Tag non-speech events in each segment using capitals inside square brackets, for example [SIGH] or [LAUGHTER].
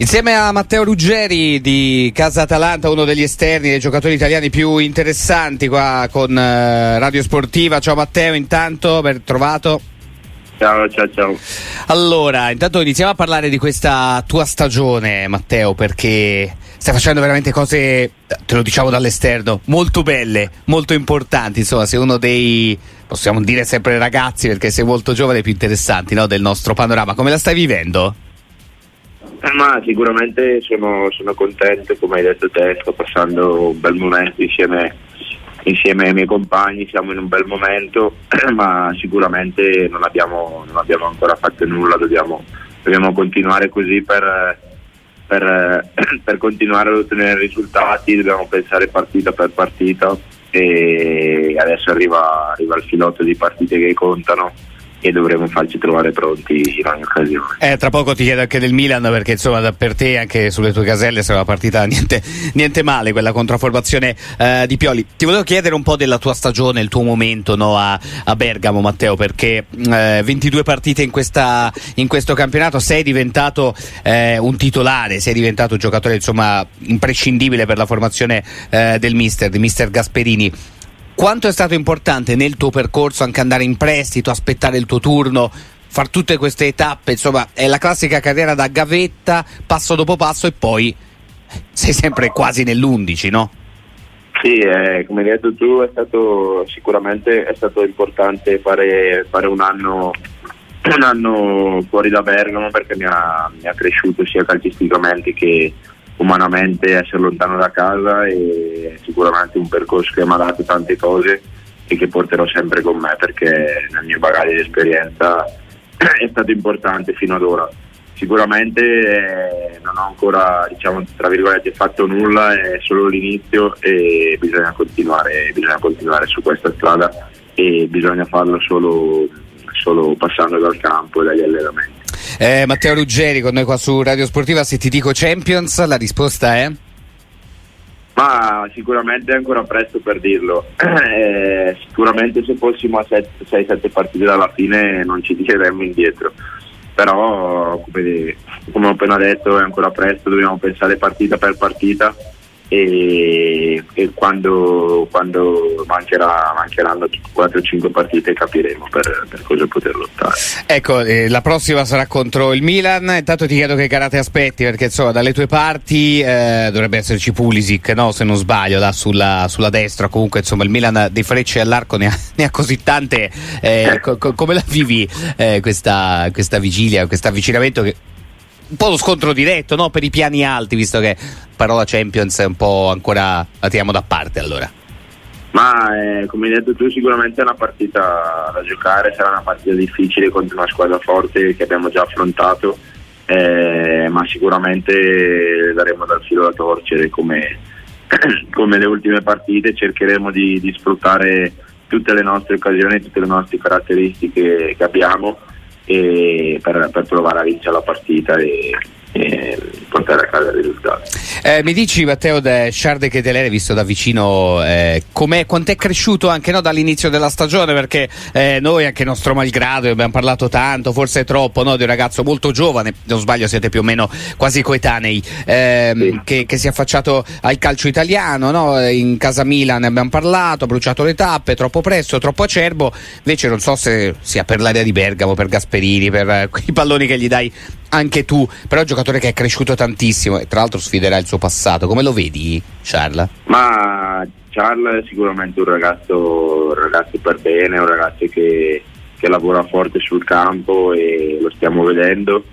Insieme a Matteo Ruggeri di Casa Atalanta, uno degli esterni, dei giocatori italiani più interessanti qua con eh, Radio Sportiva. Ciao Matteo, intanto ben trovato. Ciao, ciao, ciao. Allora, intanto iniziamo a parlare di questa tua stagione, Matteo, perché stai facendo veramente cose, te lo diciamo dall'esterno, molto belle, molto importanti. Insomma, sei uno dei, possiamo dire sempre ragazzi, perché sei molto giovane, più interessanti no, del nostro panorama. Come la stai vivendo? Eh, ma sicuramente sono, sono, contento, come hai detto te, sto passando un bel momento insieme, insieme, ai miei compagni, siamo in un bel momento, [CLEARS THROAT] ma sicuramente non abbiamo, non abbiamo ancora fatto nulla, dobbiamo, dobbiamo continuare così per, per, [CLEARS THROAT] per, continuare ad ottenere risultati, dobbiamo pensare partita per partita e adesso arriva, arriva il filotto di partite che contano e dovremo farci trovare pronti in ogni occasione. Eh, tra poco ti chiedo anche del Milan perché insomma per te anche sulle tue caselle sarà una partita niente, niente male quella controformazione eh, di Pioli. Ti volevo chiedere un po' della tua stagione, il tuo momento no, a, a, Bergamo Matteo perché eh, 22 partite in, questa, in, questo campionato sei diventato eh, un titolare, sei diventato un giocatore insomma imprescindibile per la formazione eh, del mister, di mister Gasperini quanto è stato importante nel tuo percorso anche andare in prestito, aspettare il tuo turno, far tutte queste tappe, insomma è la classica carriera da gavetta, passo dopo passo e poi sei sempre quasi nell'11, no? Sì, eh, come hai detto tu è stato sicuramente è stato importante fare, fare un, anno, un, anno, fuori da Bergamo perché mi ha, mi ha cresciuto sia calcisticamente che, umanamente essere lontano da casa e sicuramente un percorso che mi ha dato tante cose e che porterò sempre con me perché nel mio bagaglio di esperienza è stato importante fino ad ora. Sicuramente eh, non ho ancora diciamo, fatto nulla, è solo l'inizio e bisogna continuare, bisogna continuare su questa strada e bisogna farlo solo, solo passando dal campo e dagli allenamenti. Eh, Matteo Ruggeri con noi qua su Radio Sportiva, se ti dico Champions, la risposta è? Ma sicuramente è ancora presto per dirlo. [CLEARS THROAT] Eh, sicuramente se fossimo a 6-7 partite dalla fine non ci tireremmo indietro. Però come, come ho appena detto è ancora presto, dobbiamo pensare partita per partita e, e quando, quando mancherà, mancheranno 4-5 partite capiremo per, per, cosa poter lottare. Ecco, eh, la prossima sarà contro il Milan, intanto ti chiedo che garate aspetti perché insomma dalle tue parti eh, dovrebbe esserci Pulisic, no? se non sbaglio, là sulla, sulla, destra, comunque insomma il Milan dei frecce all'arco ne ha, [LAUGHS] ne ha così tante, eh, co- come la vivi eh, questa, questa vigilia, questo avvicinamento che un po' lo scontro diretto no? per i piani alti, visto che parola Champions è un po' ancora la tiriamo da parte allora. Ma eh, come hai detto tu sicuramente è una partita da giocare, sarà una partita difficile contro una squadra forte che abbiamo già affrontato, eh, ma sicuramente daremo dal filo da torcere come, [CLEARS THROAT] come le ultime partite, cercheremo di, di, sfruttare tutte le nostre occasioni, tutte le nostre caratteristiche che abbiamo per, per, provare a vincere la partita e, e portare a casa il risultato. Eh, mi dici Matteo De Charde Ketelere visto da vicino eh, quanto è cresciuto anche no, dall'inizio della stagione perché eh, noi anche nostro malgrado abbiamo parlato tanto forse troppo no, di un ragazzo molto giovane non sbaglio siete più o meno quasi coetanei ehm, sì. che, che, si è affacciato al calcio italiano no? in casa Milan ne abbiamo parlato ha bruciato le tappe troppo presto troppo acerbo invece non so se sia per l'area di Bergamo per Gasperini per eh, quei palloni che gli dai anche tu, però è un giocatore che è cresciuto tantissimo e tra l'altro sfiderà il suo passato. Come lo vedi, Charles? Ma Charles è sicuramente un ragazzo, un ragazzo per bene, un ragazzo che, che, lavora forte sul campo e lo stiamo vedendo.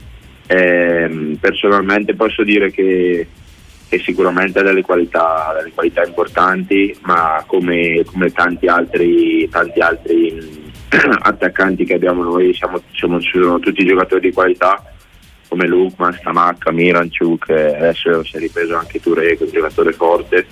Eh, personalmente posso dire che, che sicuramente ha delle qualità, delle qualità importanti, ma come, come tanti altri, tanti altri [CLEARS THROAT] attaccanti che abbiamo noi siamo, siamo, sono tutti giocatori di qualità come Lukman, Stamacca, Miranchuk, adesso si è ripreso anche Touré, che è un giocatore forte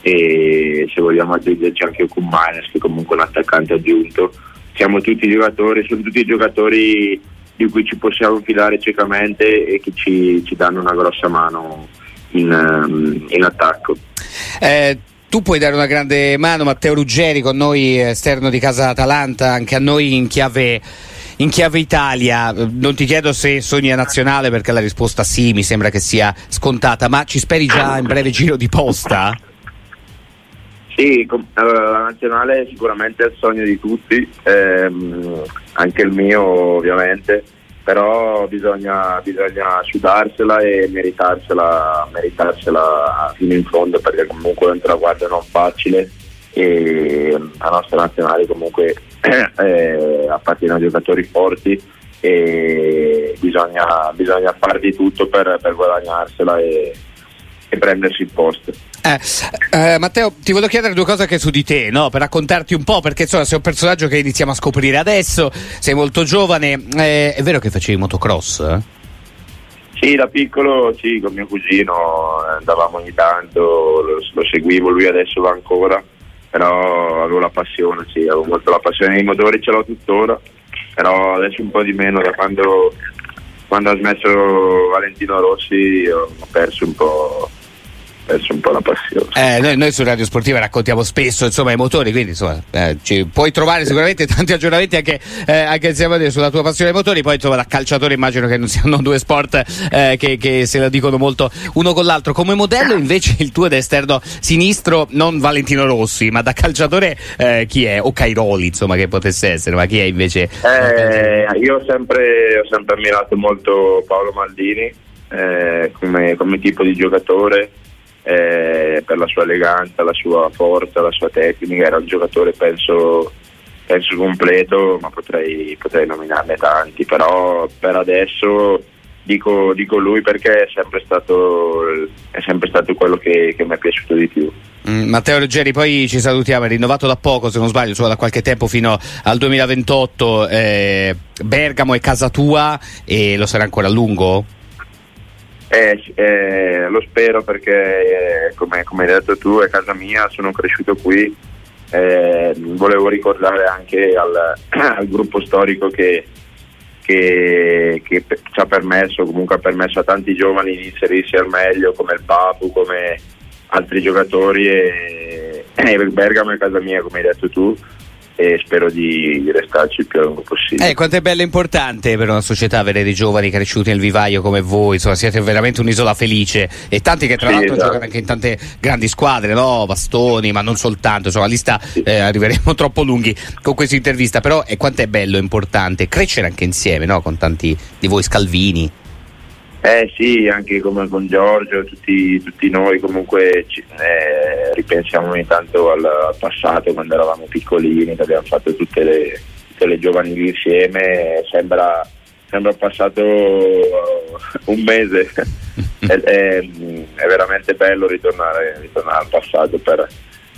e se vogliamo aggiungerci anche Kumanes che comunque è un attaccante aggiunto siamo tutti giocatori, sono tutti giocatori di cui ci possiamo fidare ciecamente e che ci, ci danno una grossa mano in, um, in attacco. Eh, tu puoi dare una grande mano, Matteo Ruggeri, con noi esterno di casa Atalanta, anche a noi in chiave in chiave Italia, non ti chiedo se sogni a nazionale perché la risposta sì, mi sembra che sia scontata, ma ci speri già in breve giro di posta? Sì, com- allora, la nazionale sicuramente è il sogno di tutti, ehm, anche il mio ovviamente, però bisogna, bisogna sudarsela e meritarsela, meritarsela fino in fondo perché comunque è un traguardo non facile e la nostra nazionale comunque eh, appartiene a giocatori forti e bisogna, bisogna fare di tutto per, per guadagnarsela e, e prendersi il posto. Eh, eh, Matteo, ti volevo chiedere due cose anche su di te, no? per raccontarti un po', perché insomma sei un personaggio che iniziamo a scoprire adesso, sei molto giovane, eh, è vero che facevi motocross? Eh? Sì, da piccolo sì, con mio cugino andavamo ogni tanto, lo, lo seguivo, lui adesso va ancora, però avevo la passione, sì, avevo molto la passione. Dei motori, ce l'ho tuttora, però adesso un po' di meno da quando, quando ha smesso Valentino Rossi ho perso un po' perso un po' la passione. Eh, noi, noi, su Radio Sportiva raccontiamo spesso insomma, i motori, quindi insomma, eh, ci puoi trovare sicuramente [LAUGHS] tanti aggiornamenti anche, eh, anche insieme sulla tua passione ai motori. Poi insomma, da calciatore immagino che non siano [LAUGHS] due sport eh, che, che, se la dicono molto uno con l'altro. Come modello invece il tuo da esterno sinistro, non Valentino Rossi, ma da calciatore eh, chi è? O Cairoli, insomma, che potesse essere, ma chi è invece? Eh, io ho sempre, ho sempre ammirato molto Paolo Maldini. Come, come tipo di giocatore eh, per la sua eleganza, la sua forza, la sua tecnica, era un giocatore penso, penso completo, ma potrei, potrei, nominarne tanti, però per adesso dico, dico lui perché è sempre stato, è sempre stato quello che, che mi è piaciuto di più. Mm, Matteo Leggeri, poi ci salutiamo, è rinnovato da poco se non sbaglio, cioè da qualche tempo fino al 2028, eh, Bergamo è casa tua e lo sarà ancora a lungo? Eh, eh, lo spero perché, eh, come, come, hai detto tu, è casa mia, sono cresciuto qui. Eh, volevo ricordare anche al, [CLEARS THROAT] al gruppo storico che, che, che, ci ha permesso, comunque ha permesso a tanti giovani di inserirsi al meglio, come il Papu, come altri giocatori. E, [CLEARS THROAT] e Bergamo è casa mia, come hai detto tu e spero di restarci il più a lungo possibile. Eh, quanto è bello e importante per una società avere dei giovani cresciuti nel vivaio come voi, insomma siete veramente un'isola felice e tanti che tra sì, l'altro esatto. giocano anche in tante grandi squadre, no? Bastoni, ma non soltanto, insomma la lista sì. eh, arriveremo [LAUGHS] troppo lunghi con questa intervista, però è quanto è bello e importante crescere anche insieme, no? Con tanti di voi scalvini. Eh sì, anche come con Giorgio, tutti, tutti noi comunque ci, eh, ripensiamo ogni tanto al, passato quando eravamo piccolini, che abbiamo fatto tutte le, tutte le giovanili insieme, sembra, sembra passato un mese, [LAUGHS] è, è, è, veramente bello ritornare, ritornare al passato per,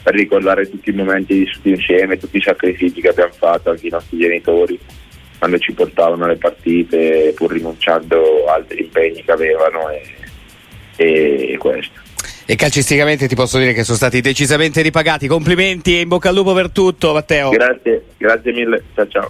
per ricordare tutti i momenti vissuti insieme, tutti i sacrifici che abbiamo fatto, anche i nostri genitori quando ci portavano le partite pur rinunciando a altri impegni che avevano e, e questo. E calcisticamente ti posso dire che sono stati decisamente ripagati. Complimenti e in bocca al lupo per tutto, Matteo. Grazie, grazie mille. Ciao ciao.